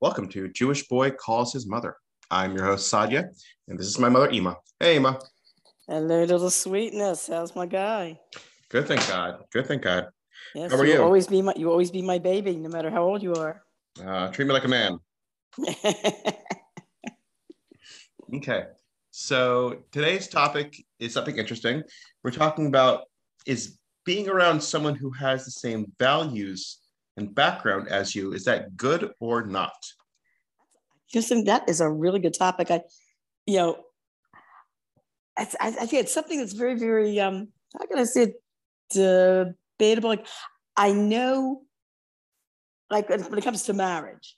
Welcome to Jewish Boy Calls His Mother. I'm your host, Sadia, and this is my mother, Ema. Hey, Ema. Hello, little sweetness. How's my guy? Good, thank God. Good, thank God. Yes, How are you you? always be my you always be my baby, no matter how old you are. Uh, treat me like a man. Okay. So today's topic is something interesting. We're talking about is being around someone who has the same values and background as you, is that good or not? Just that is a really good topic. I, you know, I, I think it's something that's very, very um, how can I say it, debatable. Like I know, like when it comes to marriage,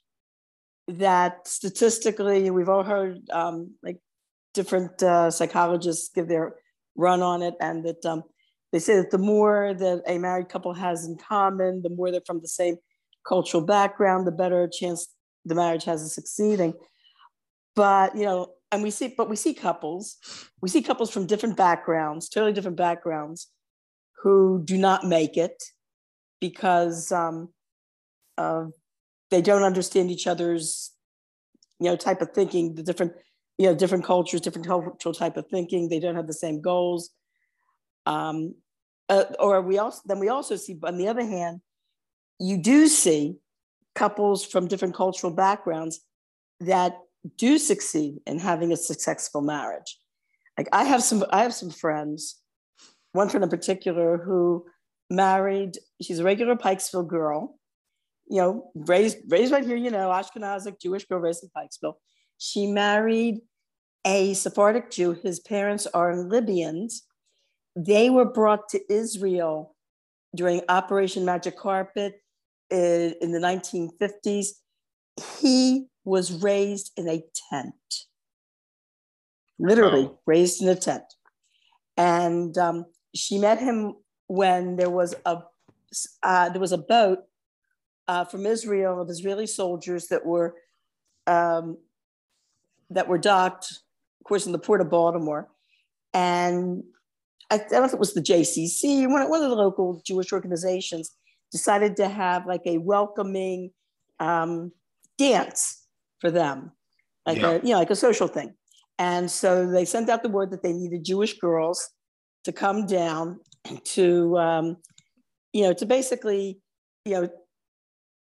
that statistically, we've all heard um, like different uh, psychologists give their run on it, and that um, they say that the more that a married couple has in common, the more they're from the same cultural background, the better chance the marriage has of succeeding. But you know, and we see, but we see couples, we see couples from different backgrounds, totally different backgrounds, who do not make it because um, of they don't understand each other's you know type of thinking the different you know different cultures different cultural type of thinking they don't have the same goals um, uh, or we also then we also see on the other hand you do see couples from different cultural backgrounds that do succeed in having a successful marriage like i have some i have some friends one friend in particular who married she's a regular pikesville girl you know, raised raised right here, you know, Ashkenazic Jewish girl raised in Pikesville. She married a Sephardic Jew. His parents are Libyans. They were brought to Israel during Operation Magic Carpet in, in the 1950s. He was raised in a tent, literally Wow. raised in a tent. And um, she met him when there was a uh, there was a boat uh, from Israel of Israeli soldiers that were um, that were docked, of course, in the port of Baltimore, and I, don't know if it was the JCC, one, one of the local Jewish organizations, decided to have like a welcoming um, dance for them, like Yeah. a you know like a social thing, and so they sent out the word that they needed Jewish girls to come down to um, you know to basically you know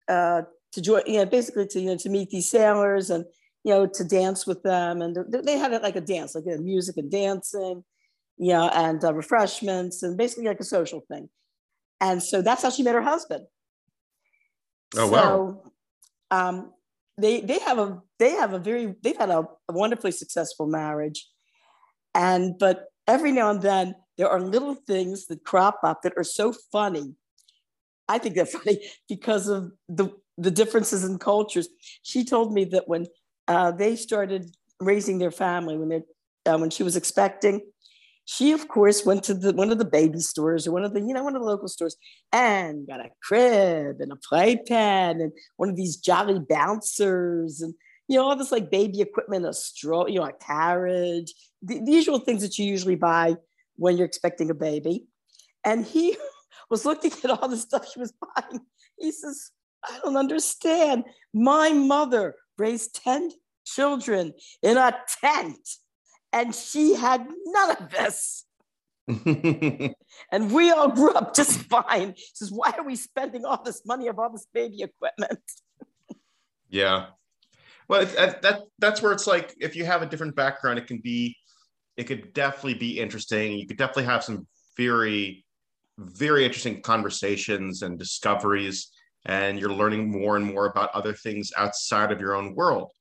uh, to join, you know, basically to you know to meet these sailors and you know to dance with them, and they- had it like a dance, like uh, music and dancing, you know, and uh, refreshments, and basically like a social thing. And so that's how she met her husband. Oh, wow. Um, they they have a they have a very they've had a, a wonderfully successful marriage, and but every now and then there are little things that crop up that are so funny I think they're funny because of the the differences in cultures. She told me that when uh, they started raising their family, when they uh, when she was expecting, she of course went to the one of the baby stores or one of the you know one of the local stores and got a crib and a playpen and one of these jolly bouncers and you know all this like baby equipment, a straw, you know, a carriage, the, the usual things that you usually buy when you're expecting a baby. And he was looking at all the stuff she was buying. He says, I don't understand. My mother raised 10 children in a tent, and she had none of this. And we all grew up just fine. He says, Why are we spending all this money of all this baby equipment? yeah. Well, it's, that, that that's where it's like if you have a different background, it can be, it could definitely be interesting. You could definitely have some very, very interesting conversations and discoveries, and you're learning more and more about other things outside of your own world.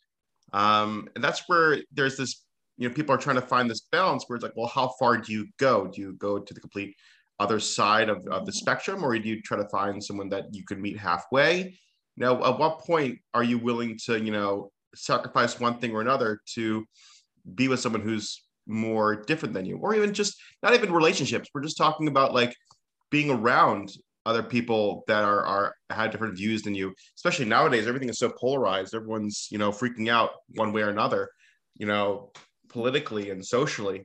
Um, and that's where there's this, you know, people are trying to find this balance where it's like, well, how far do you go? Do you go to the complete other side of, of the mm-hmm. spectrum, or do you try to find someone that you can meet halfway? Now, at what point are you willing to, you know, sacrifice one thing or another to be with someone who's more different than you, or even just not even relationships? We're just talking about like being around other people that are are had different views than you. Especially nowadays, everything is so polarized. Everyone's you know freaking out one way or another, you know, politically and socially.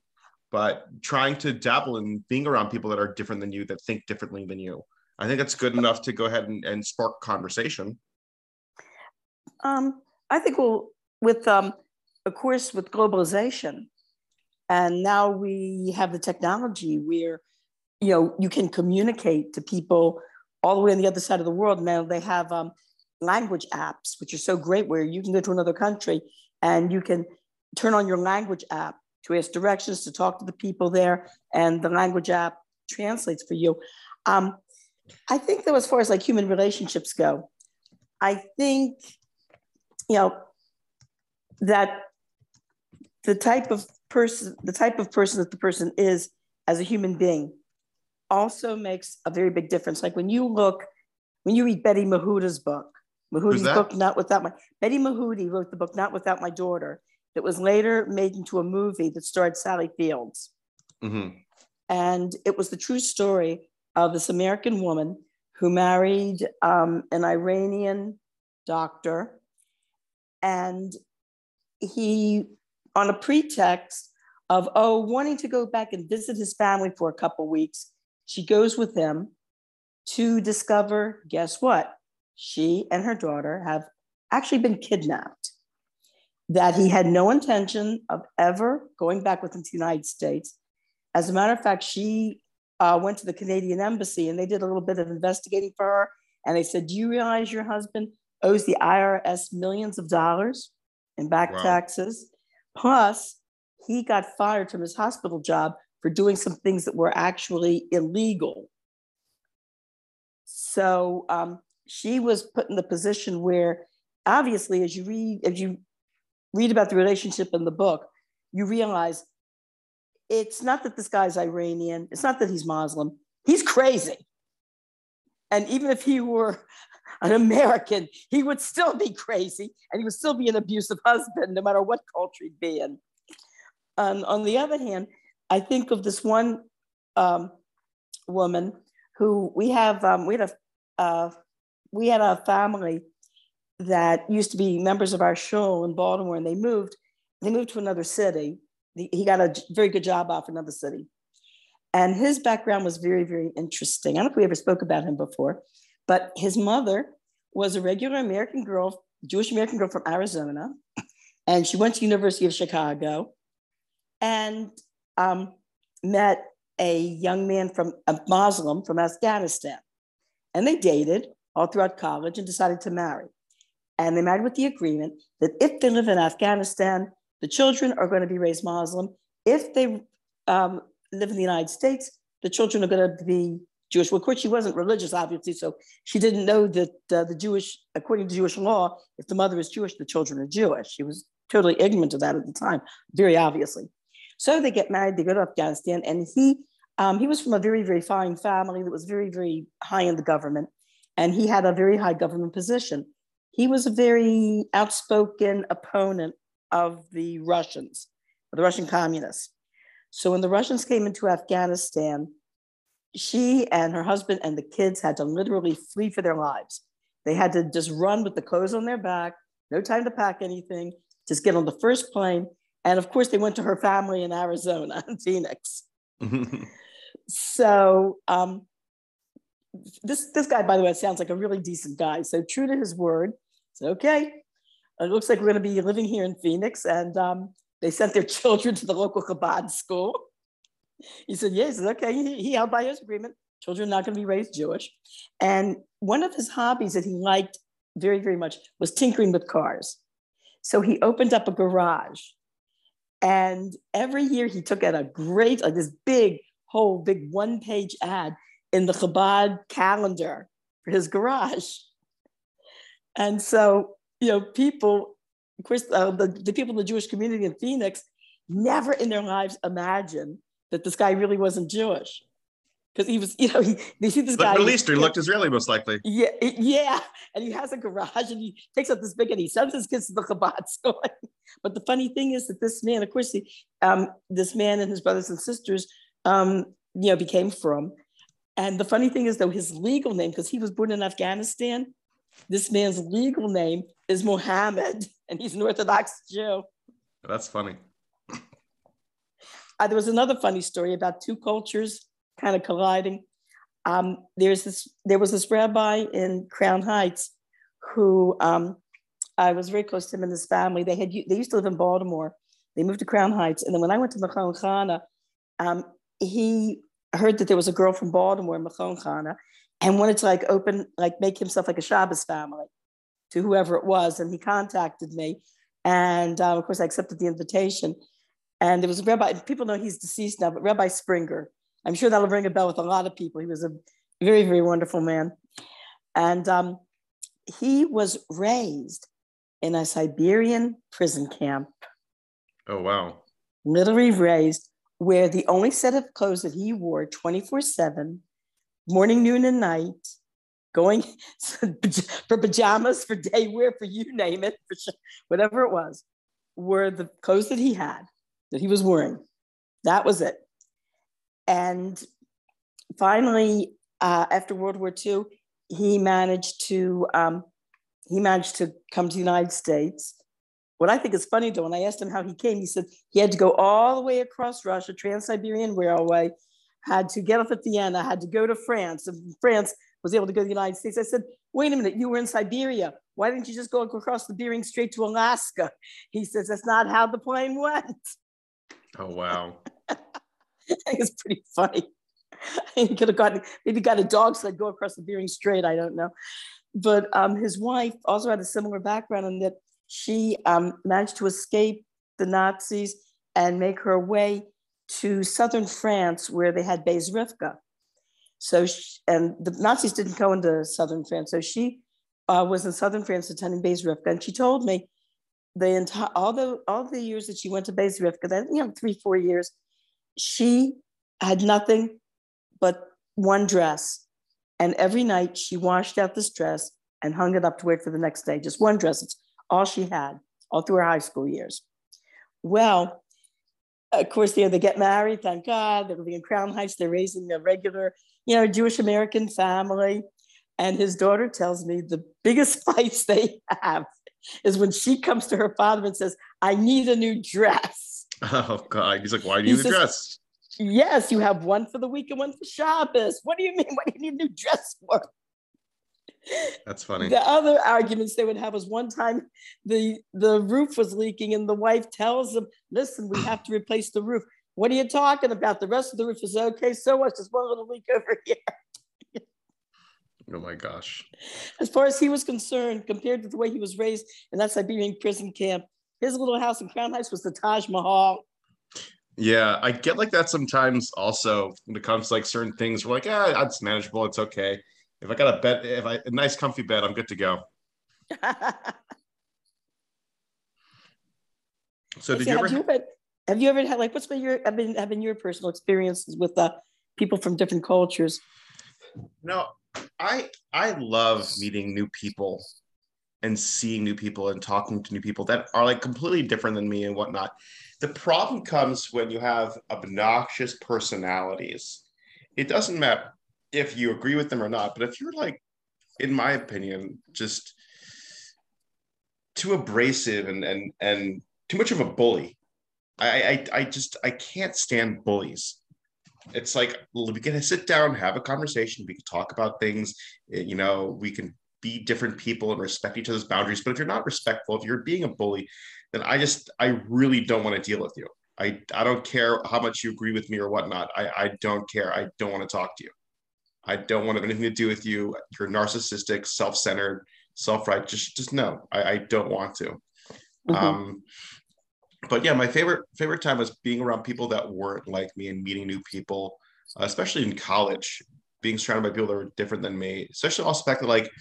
But trying to dabble in being around people that are different than you, that think differently than you, I think that's good enough to go ahead and, and spark conversation. Um, I think we'll, with, um, of course, with globalization, and now we have the technology where, you know, you can communicate to people all the way on the other side of the world. Now they have um, language apps, which are so great, where you can go to another country and you can turn on your language app to ask directions, to talk to the people there, and the language app translates for you. Um, I think though, as far as like human relationships go, I think, you know, that the type of person, the type of person that the person is as a human being also makes a very big difference. Like when you look, when you read Betty Mahoota's book, Mahooty's book, Not Without My, Betty Mahooty wrote the book, Not Without My Daughter, that was later made into a movie that starred Sally Fields. Mm-hmm. And it was the true story of this American woman who married um, an Iranian doctor. And he, on a pretext of, oh, wanting to go back and visit his family for a couple weeks, she goes with him to discover guess what? She and her daughter have actually been kidnapped that he had no intention of ever going back with him to the United States. As a matter of fact, she uh, went to the Canadian embassy and they did a little bit of investigating for her. And they said, Do you realize your husband owes the IRS millions of dollars in back wow. taxes? Plus, he got fired from his hospital job for doing some things that were actually illegal. So um, she was put in the position where, obviously, as you read, as you read about the relationship in the book, you realize it's not that this guy's Iranian, it's not that he's Muslim, he's crazy. And even if he were an American, he would still be crazy and he would still be an abusive husband, no matter what culture he'd be in. On the other hand, I think of this one um, woman who we have, um, we had a, uh, we had a family that used to be members of our shul in Baltimore, and they moved. They moved to another city. He got a very good job off another city, and his background was very, very interesting. I don't know if we ever spoke about him before, but his mother was a regular American girl, Jewish American girl from Arizona, and she went to University of Chicago, and um, met a young man from a Muslim from Afghanistan, and they dated all throughout college and decided to marry. And they married with the agreement that if they live in Afghanistan, the children are going to be raised Muslim. If they um, live in the United States, the children are going to be Jewish. Well, of course, she wasn't religious, obviously, so she didn't know that uh, the Jewish, according to Jewish law, if the mother is Jewish, the children are Jewish. She was totally ignorant of that at the time, very obviously. So they get married, they go to Afghanistan, and he um, he was from a very, very fine family that was very, very high in the government, and he had a very high government position he was a very outspoken opponent of the Russians, the Russian communists. So when the Russians came into Afghanistan, she and her husband and the kids had to literally flee for their lives. They had to just run with the clothes on their back, no time to pack anything, just get on the first plane. And of course, they went to her family in Arizona, in Phoenix. so um, this this guy, by the way, sounds like a really decent guy. So true to his word, said, okay, it looks like we're going to be living here in Phoenix. And um, they sent their children to the local Chabad school. He said, yeah, he yeah. okay. He, he held by his agreement. Children not going to be raised Jewish. And one of his hobbies that he liked very, very much was tinkering with cars. So he opened up a garage. And every year he took out a great, like this big, whole big one page ad in the Chabad calendar for his garage. And so, you know, people, of course, uh, the, the people in the Jewish community in Phoenix never in their lives imagined that this guy really wasn't Jewish. Because he was, you know, he, they see this but guy. Middle Eastern, he looked Israeli most likely. Yeah, yeah. And he has a garage and he takes up this big and he sends his kids to the Chabad school. but the funny thing is that this man, of course, he, um, this man and his brothers and sisters, um, you know, became frum. And the funny thing is, though, his legal name, because he was born in Afghanistan, this man's legal name is Mohammed, and he's an Orthodox Jew. That's funny. Uh, there was another funny story about two cultures kind of colliding. Um, there's this, there was this rabbi in Crown Heights who um, I was very close to him and his family. They had they used to live in Baltimore. They moved to Crown Heights, and then when I went to Machon Chana, um, he heard that there was a girl from Baltimore, Machon Chana, and wanted to like open, like make himself like a Shabbos family to whoever it was. And he contacted me, and uh, of course I accepted the invitation. And there was a Rabbi. People know he's deceased now, but Rabbi Springer. I'm sure that'll ring a bell with a lot of people. He was a very, very wonderful man, and um, he was raised in a Siberian prison camp. Oh, wow. Literally raised where the only set of clothes that he wore 24 7, morning, noon, and night, going for pajamas, for day wear, for you name it, for whatever it was, were the clothes that he had, that he was wearing. That was it. And finally, uh, after World War II, he managed to um, he managed to come to the United States. What I think is funny though, when I asked him how he came, he said he had to go all the way across Russia, Trans-Siberian Railway, had to get off at Vienna, had to go to France, and France was able to go to the United States. I said, wait a minute, you were in Siberia. Why didn't you just go across the Bering Strait to Alaska? He says, that's not how the plane went. Oh, wow. it's pretty funny. he could have gotten, maybe got a dog sled, go across the Bering Strait, I don't know. But um, his wife also had a similar background in that she um, managed to escape the Nazis and make her way to southern France, where they had Beis Rivka. So, she, and the Nazis didn't go into southern France. So she uh, was in southern France attending Beis Rivka, and she told me the entire all the all the years that she went to Beis Rivka, that you know three four years, she had nothing but one dress and every night she washed out this dress and hung it up to wait for the next day. Just one dress. It's all she had all through her high school years. Well, of course, you know, they get married, thank God. They're living in Crown Heights. They're raising a regular, you know, Jewish American family. And his daughter tells me the biggest fights they have is when she comes to her father and says, I need a new dress. Oh, God. He's like, why do you need a dress? Yes, you have one for the week and one for Shabbos. What do you mean? What do you need a new dress for? That's funny. The other arguments they would have was one time the the roof was leaking and the wife tells them, "Listen, we have to replace the roof." What are you talking about? The rest of the roof is okay. So much. Just one little leak over here. oh my gosh. As far as he was concerned, compared to the way he was raised in that Siberian prison camp, his little house in Crown Heights was the Taj Mahal. Yeah, I get like that sometimes also when it comes to like certain things. We're like, ah, it's manageable, it's okay. If I got a bed, if I a nice comfy bed, I'm good to go. so did you ever, have you ever have you ever had like what's been your have been been your personal experiences with uh, people from different cultures? No, I I love meeting new people and seeing new people and talking to new people that are like completely different than me and whatnot. The problem comes when you have obnoxious personalities. It doesn't matter if you agree with them or not, but if you're like, in my opinion, just too abrasive and and and too much of a bully, I I, I just I can't stand bullies. It's like we can sit down, have a conversation, we can talk about things. Eh, you know, we can be different people and respect each other's boundaries. But if you're not respectful, if you're being a bully, then I just I really don't want to deal with you. I I don't care how much you agree with me or whatnot. I I don't care. I don't want to talk to you. I don't want to have anything to do with you. You're narcissistic, self-centered, self-right. Just just no. I, I don't want to. Mm-hmm. Um, but yeah, my favorite favorite time was being around people that weren't like me and meeting new people, especially in college. Being surrounded by people that were different than me, especially also fact that like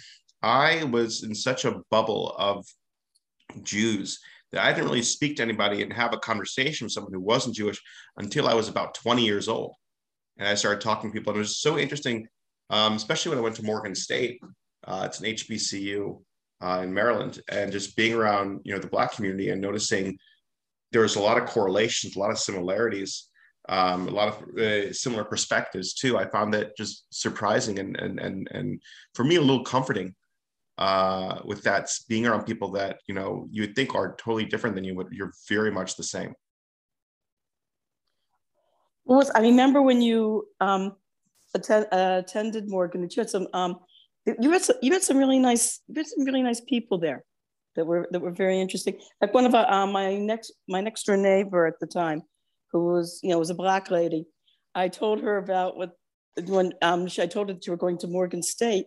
I was in such a bubble of Jews that I didn't really speak to anybody and have a conversation with someone who wasn't Jewish until I was about 20 years old. And I started talking to people. And it was so interesting, um, especially when I went to Morgan State. Uh, it's an HBCU uh, in Maryland, and just being around, you know, the Black community and noticing there was a lot of correlations, a lot of similarities, um, a lot of uh, similar perspectives too. I found that just surprising and and and and for me a little comforting uh, with that being around people that you know you would think are totally different than you, but you're very much the same. I remember when you um, uh, attended Morgan, that you had some um, you had some, you had some really nice you had some really nice people there. that were that were very interesting. Like one of our, uh, my next my next door neighbor at the time, who was you know was a black lady. I told her about what when um, she, I told her that you were going to Morgan State.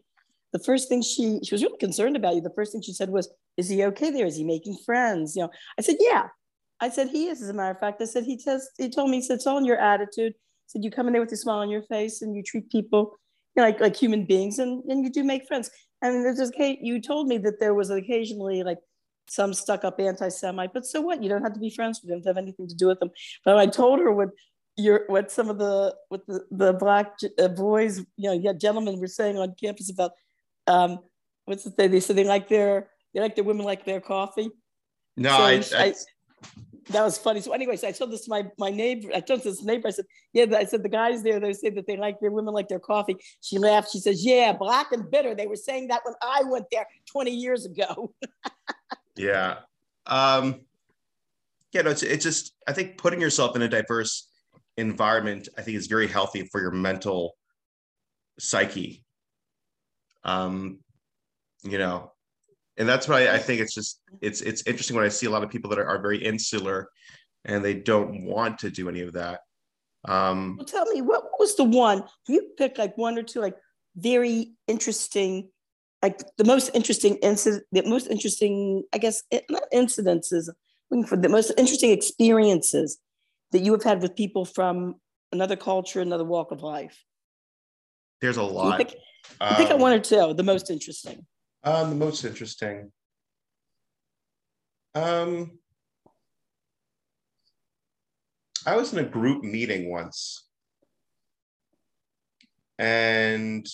The first thing she she was really concerned about you. The first thing she said was, "Is he okay there? Is he making friends?" You know, I said, "Yeah." I said, "He is." As a matter of fact, I said, "He says he told me he said it's all in your attitude." He said you come in there with a smile on your face and you treat people you know, like like human beings, and and you do make friends. And there's this you told me that there was occasionally like some stuck up anti-Semite, but so what? You don't have to be friends with them to have anything to do with them. But I told her what your what some of the what the, the black uh, boys, you know, yeah, gentlemen were saying on campus about um, what's the thing? They said they like their they like their women like their coffee. No, so I, I, I, that was funny. So, anyways, I told this to my my neighbor. I told this neighbor. I said, "Yeah." I said the guys there. They say that they like their women like their coffee. She laughed. She says, "Yeah, black and bitter." They were saying that when I went there 20 years ago. yeah, um, yeah. No, it's it's just I think putting yourself in a diverse environment, I think, is very healthy for your mental psyche. Um, you know, and that's why I think it's just it's it's interesting when I see a lot of people that are, are very insular and they don't want to do any of that. Um, well, tell me what was the one you pick like one or two like very interesting, like the most interesting incident, the most interesting, I guess, not incidences, looking for the most interesting experiences that you have had with people from another culture, another walk of life. There's a lot. Pick, um, pick one or two, the most interesting. Um, the most interesting. Um, I was in a group meeting once, and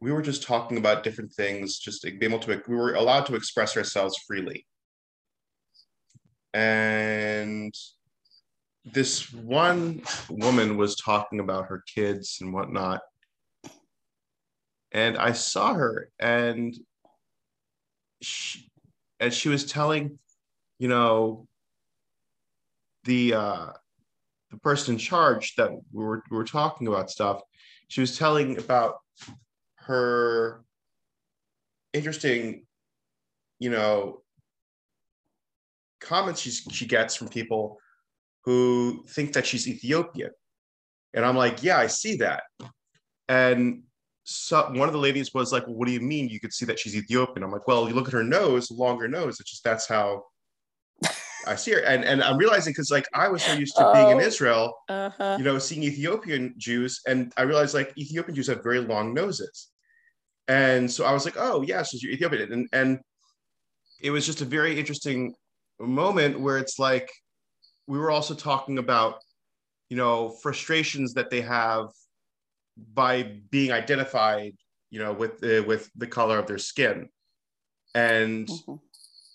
we were just talking about different things, just being able to, we were allowed to express ourselves freely. And this one woman was talking about her kids and whatnot. And I saw her, and she, and she was telling, you know, the uh, the person in charge that we were we were talking about stuff. She was telling about her interesting, you know, comments she she gets from people who think that she's Ethiopian, and I'm like, yeah, I see that, and so one of the ladies was like, well, "What do you mean? You could see that she's Ethiopian." I'm like, "Well, you look at her nose, longer nose. It's just that's how I see her." And and I'm realizing because like I was so used to oh, being in oh, Israel, uh-huh. you know, seeing Ethiopian Jews, and I realized like Ethiopian Jews have very long noses, and so I was like, "Oh, yeah, so you're Ethiopian," and and it was just a very interesting moment where it's like we were also talking about you know frustrations that they have by being identified, you know, with the with the color of their skin. And mm-hmm.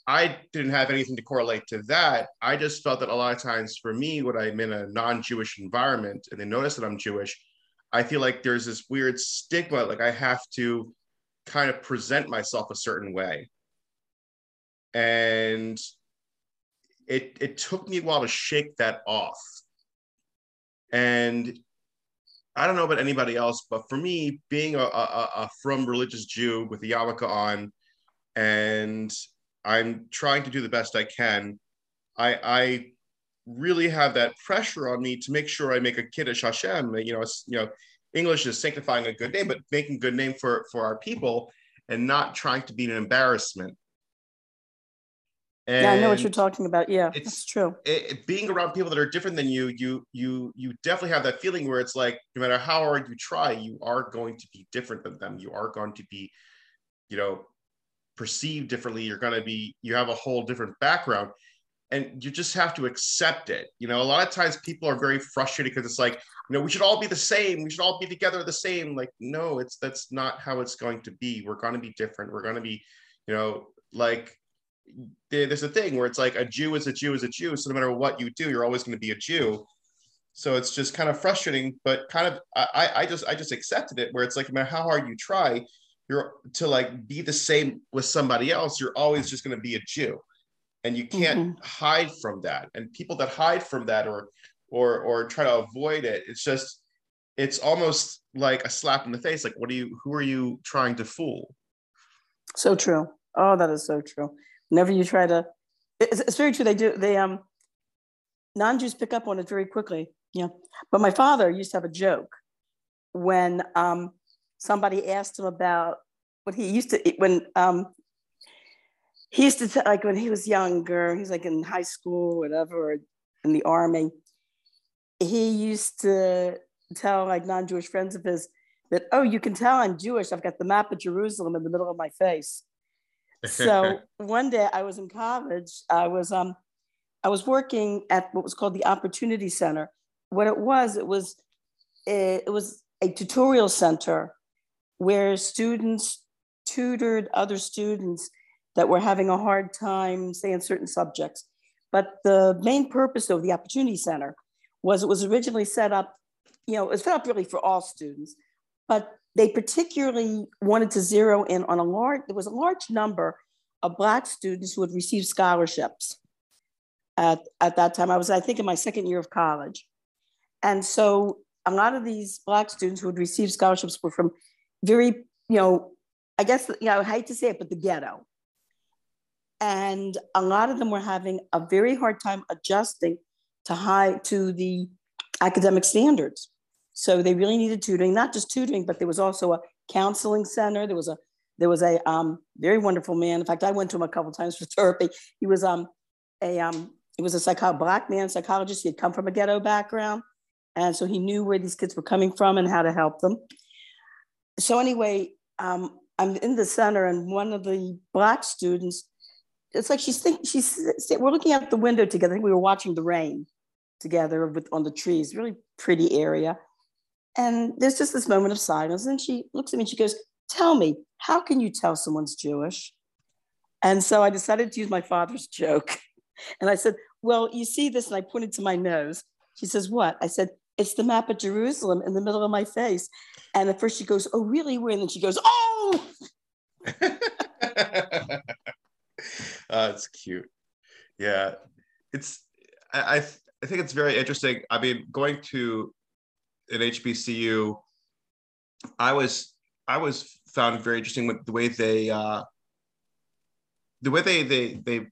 I didn't have anything to correlate to that. I just felt that a lot of times for me, when I'm in a non-Jewish environment and they notice that I'm Jewish, I feel like there's this weird stigma, like I have to kind of present myself a certain way. And it it took me a while to shake that off. And I don't know about anybody else, but for me, being a, a, a frum religious Jew with the yarmulke on, and I'm trying to do the best I can, I, I really have that pressure on me to make sure I make a kiddush Hashem. You know, you know, English is sanctifying a good name, but making good name for for our people, and not trying to be an embarrassment. And yeah, I know what you're talking about. Yeah, it's true. It, being around people that are different than you, you you you definitely have that feeling where it's like no matter how hard you try, you are going to be different than them. You are going to be, you know, perceived differently. You're going to be you have a whole different background, and you just have to accept it. You know, a lot of times people are very frustrated because it's like you know we should all be the same. We should all be together the same. Like no, it's that's not how it's going to be. We're going to be different. We're going to be, you know, like there's a thing where it's like a Jew is a Jew is a Jew. So no matter what you do, you're always going to be a Jew. So it's just kind of frustrating, but kind of I, I just I just accepted it where it's like no matter how hard you try, you're to like be the same with somebody else, you're always just going to be a Jew. And you can't mm-hmm. hide from that. And people that hide from that or or or try to avoid it, it's just it's almost like a slap in the face. Like, what are you who are you trying to fool? So true. Oh, that is so true Whenever you try to, it's, it's very true. They do. They um, non-Jews pick up on it very quickly. Yeah. But my father used to have a joke when um, somebody asked him about what he used to when um, he used to t- like when he was younger. He's like in high school, whatever, in the army. He used to tell like non-Jewish friends of his that, oh, you can tell I'm Jewish. I've got the map of Jerusalem in the middle of my face. So one day I was in college. I was um I was working at what was called the Opportunity Center. What it was, it was it, it was a tutorial center where students tutored other students that were having a hard time, say, in certain subjects. But the main purpose of the Opportunity Center was it was originally set up, you know, it was set up really for all students, but they particularly wanted to zero in on a large, there was a large number of Black students who had received scholarships at, at that time. I was, I think, in my second year of college. And so a lot of these Black students who had received scholarships were from very, you know, I guess, you know, I hate to say it, but the ghetto. And a lot of them were having a very hard time adjusting to high to the academic standards. So they really needed tutoring, not just tutoring, but there was also a counseling center. There was a there was a um, very wonderful man. In fact, I went to him a couple times for therapy. He was um, a um, he was a psycho- black man psychologist. He had come from a ghetto background, and so he knew where these kids were coming from and how to help them. So anyway, um, I'm in the center, and one of the black students, it's like she's thinking she's we're looking out the window together. I think we were watching the rain together with on the trees. Really pretty area. And there's just this moment of silence. And she looks at me and she goes, Tell me, how can you tell someone's Jewish? And so I decided to use my father's joke. And I said, Well, you see this. And I pointed to my nose. She says, What? I said, It's the map of Jerusalem in the middle of my face. And at first she goes, Oh, really? Where? And then she goes, Oh! uh, it's cute. Yeah. It's, I, I think it's very interesting. I mean, going to at HBCU, I was I was found very interesting with the way they uh, the way they they they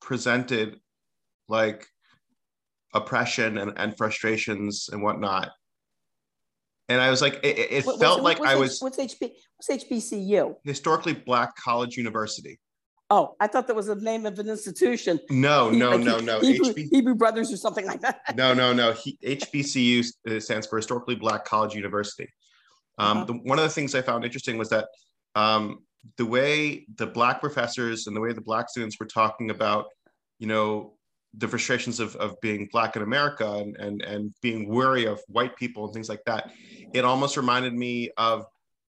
presented like oppression and, and frustrations and whatnot. And I was like, it, it what, felt like I was. What's HB? What's HBCU? Historically Black College University. Oh, I thought that was the name of an institution. No, no, like no, no. Hebrew, HB- Hebrew Brothers or something like that. no, no, no. He, HBCU uh, stands for Historically Black College University. Um, uh-huh. the, one of the things I found interesting was that um, the way the Black professors and the way the Black students were talking about, you know, the frustrations of, of being Black in America and, and, and being wary of white people and things like that, it almost reminded me of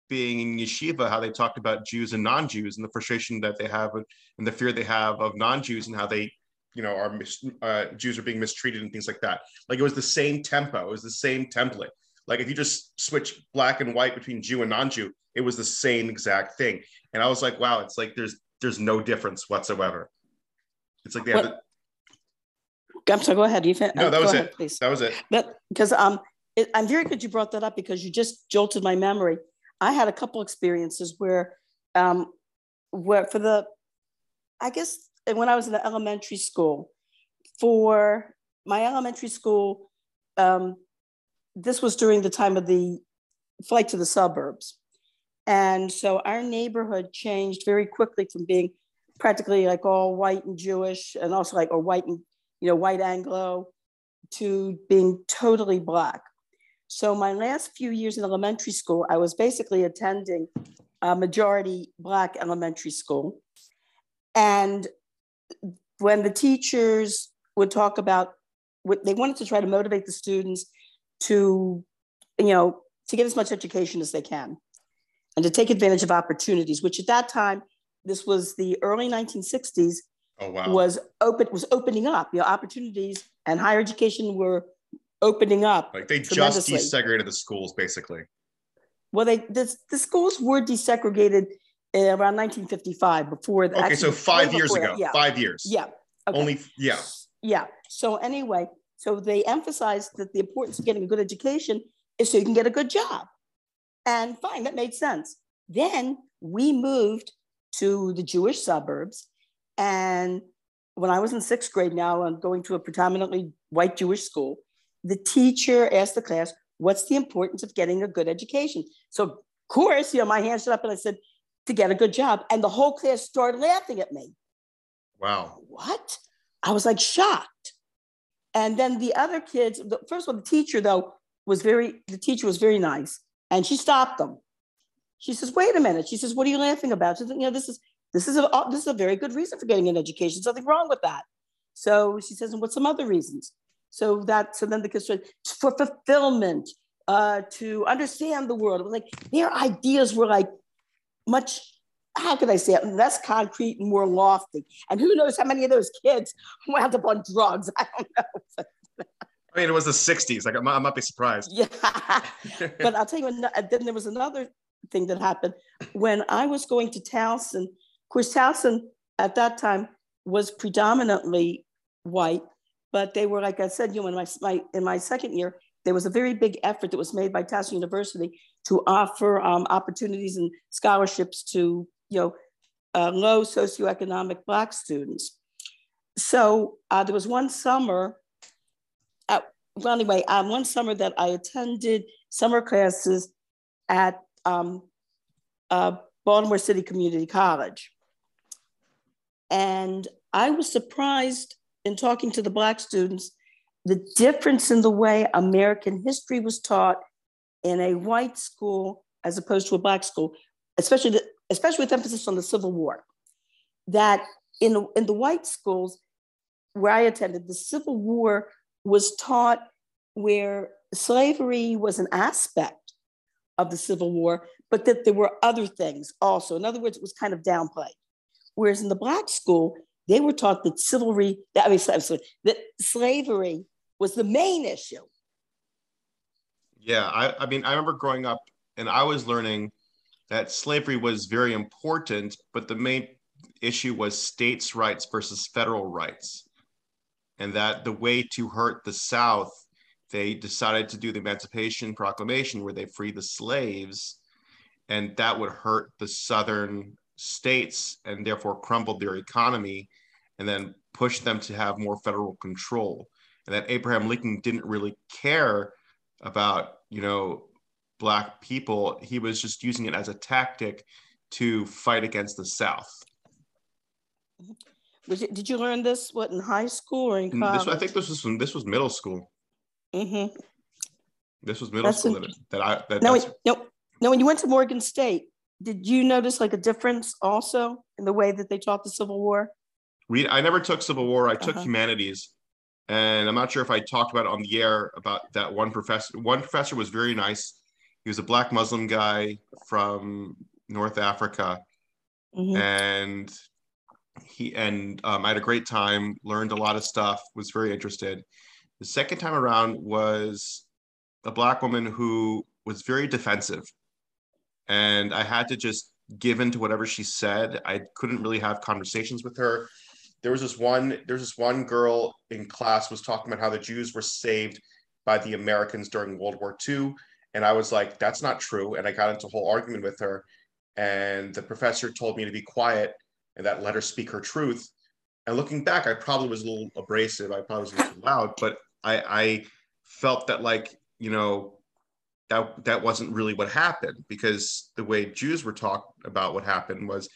being in yeshiva, how they talked about Jews and non-Jews and the frustration that they have and the fear they have of non-Jews and how they, you know, are mis- uh, Jews are being mistreated and things like that. Like it was the same tempo, it was the same template. Like if you just switch black and white between Jew and non-Jew, it was the same exact thing. And I was like, wow, it's like there's there's no difference whatsoever. It's like they have. The... I'm sorry. Go ahead. You fin- no, that was ahead, it. Please. That was it. because um, it, I'm very good you brought that up because you just jolted my memory. I had a couple experiences where, um, where for the, I guess when I was in the elementary school, for my elementary school, um, this was during the time of the flight to the suburbs. And so our neighborhood changed very quickly from being practically like all white and Jewish and also like, or white and, you know, white Anglo to being totally black. So my last few years in elementary school, I was basically attending a majority Black elementary school. And when the teachers would talk about what they wanted to try to motivate the students to, you know, to get as much education as they can and to take advantage of opportunities, which at that time, this was the early 1960s, oh, wow. was open was opening up. You know, opportunities and higher education were opening up. Like they just desegregated the schools, basically. Well, they the, the schools were desegregated around 1955 before that. Okay, actually, so five years ago. Yeah. Five years. Yeah. Okay. Only yeah. Yeah. So anyway, so they emphasized that the importance of getting a good education is so you can get a good job. And fine, that made sense. Then we moved to the Jewish suburbs And when I was in sixth grade now, I'm going to a predominantly white Jewish school. The teacher asked the class, What's the importance of getting a good education? So, of course, you know, my hand stood up and I said, To get a good job. And the whole class started laughing at me. Wow. What? I was like shocked. And then the other kids, the, first of all, the teacher, though, was very, the teacher was very nice. And she stopped them. She says, wait a minute. She says, what are you laughing about? She said, you know, this is this is a this is a very good reason for getting an education. There's nothing wrong with that. So she says, and what's some other reasons? So that so then the kids said, for fulfillment, uh, to understand the world. It was like their ideas were like much, how could I say it, less concrete and more lofty. And who knows how many of those kids wound up on drugs? I don't know. I mean, it was the 60s. Like, I might, I might be surprised. Yeah. but I'll tell you, then there was another thing that happened when I was going to Towson of course, Towson at that time was predominantly white, but they were, like I said, you know, in my, my in my second year, there was a very big effort that was made by Towson University to offer um, opportunities and scholarships to, you know, uh, low socioeconomic Black students. So uh, there was one summer, uh, well, anyway, um, one summer that I attended summer classes at um, uh, Baltimore City Community College. And I was surprised in talking to the Black students, the difference in the way American history was taught in a white school as opposed to a Black school, especially, the, especially with emphasis on the Civil War. That in, the, in the white schools where I attended, the Civil War was taught where slavery was an aspect of the Civil War, but that there were other things also. In other words, it was kind of downplayed. Whereas in the Black school, they were taught that chivalry, I mean, sorry, that slavery was the main issue. Yeah, I, I mean, I remember growing up and I was learning that slavery was very important, but the main issue was states' rights versus federal rights. And that the way to hurt the South, they decided to do the Emancipation Proclamation where they freed the slaves, and that would hurt the Southern states and therefore crumbled their economy and then pushed them to have more federal control and that abraham lincoln didn't really care about you know black people he was just using it as a tactic to fight against the south it, did you learn this what in high school or in college? This, I think this was from, this was middle school. Mm-hmm. This was middle that's school that, that I that no, no, no. When you went to Morgan State, did you notice like a difference also in the way that they taught the Civil War? Read. I never took Civil War. I took uh-huh. humanities, and I'm not sure if I talked about it on the air about that one professor. One professor was very nice. He was a black Muslim guy from North Africa, mm-hmm. and he and um, I had a great time. Learned a lot of stuff. Was very interested. The second time around was a black woman who was very defensive and I had to just give in to whatever she said. I couldn't really have conversations with her. There was this one, there's this one girl in class was talking about how the Jews were saved by the Americans during World War II. And I was like, that's not true. And I got into a whole argument with her. And the professor told me to be quiet and that let her speak her truth. And looking back, I probably was a little abrasive. I probably was a little loud, but I, I felt that like, you know, that that wasn't really what happened because the way Jews were talked about what happened was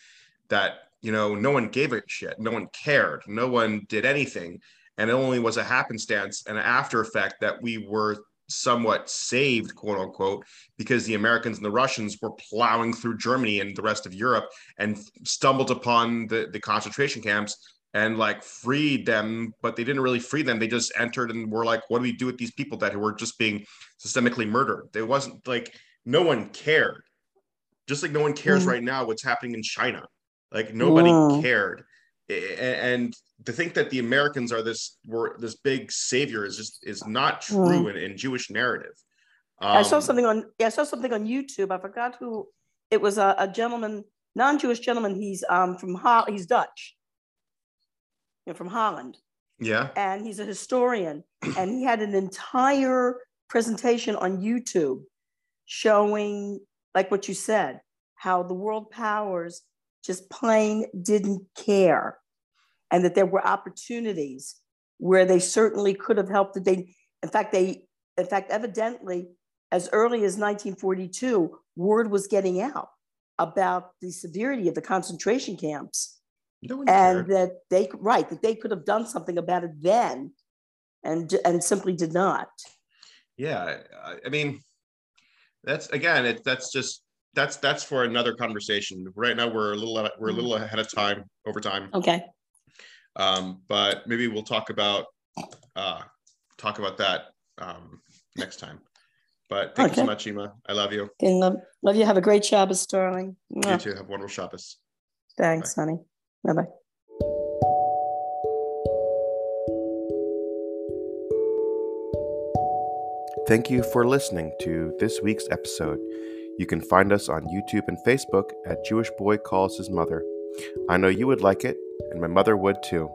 that you know no one gave a shit, no one cared, no one did anything, and it only was a happenstance and an after effect that we were somewhat saved, quote unquote, because the Americans and the Russians were plowing through Germany and the rest of Europe and stumbled upon the, the concentration camps and like freed them, but they didn't really free them. They just entered and were like, what do we do with these people that were just being systemically murdered? There wasn't like no one cared. Just like no one cares mm. right now what's happening in China. Like nobody mm. cared. And to think that the Americans are this were this big savior is just is not true mm. in, in Jewish narrative. Um, I saw um, something on yeah, I saw something on YouTube. I forgot who it was a, a gentleman, non-Jewish gentleman. He's um from Ho- he's Dutch know, from Holland. Yeah. And he's a historian. and he had an entire presentation on YouTube showing, like what you said, how the world powers just plain didn't care. and that there were opportunities where they certainly could have helped. That they, in fact, they, in fact, evidently, as early as 1942, word was getting out about the severity of the concentration camps, No and cared. that they right that they could have done something about it then, and and simply did not. yeah I, I mean that's again it that's just that's that's for another conversation right now we're a little we're a little ahead of time over time Okay. um but maybe we'll talk about uh talk about that um next time but thank you so much Ema. i love you And love, love you. Have a great Shabbos, Sterling. you too have a wonderful Shabbos. Thanks, honey. Bye bye. Thank you for listening to this week's episode. You can find us on YouTube and Facebook at Jewish Boy Calls His Mother. I know you would like it, and my mother would too.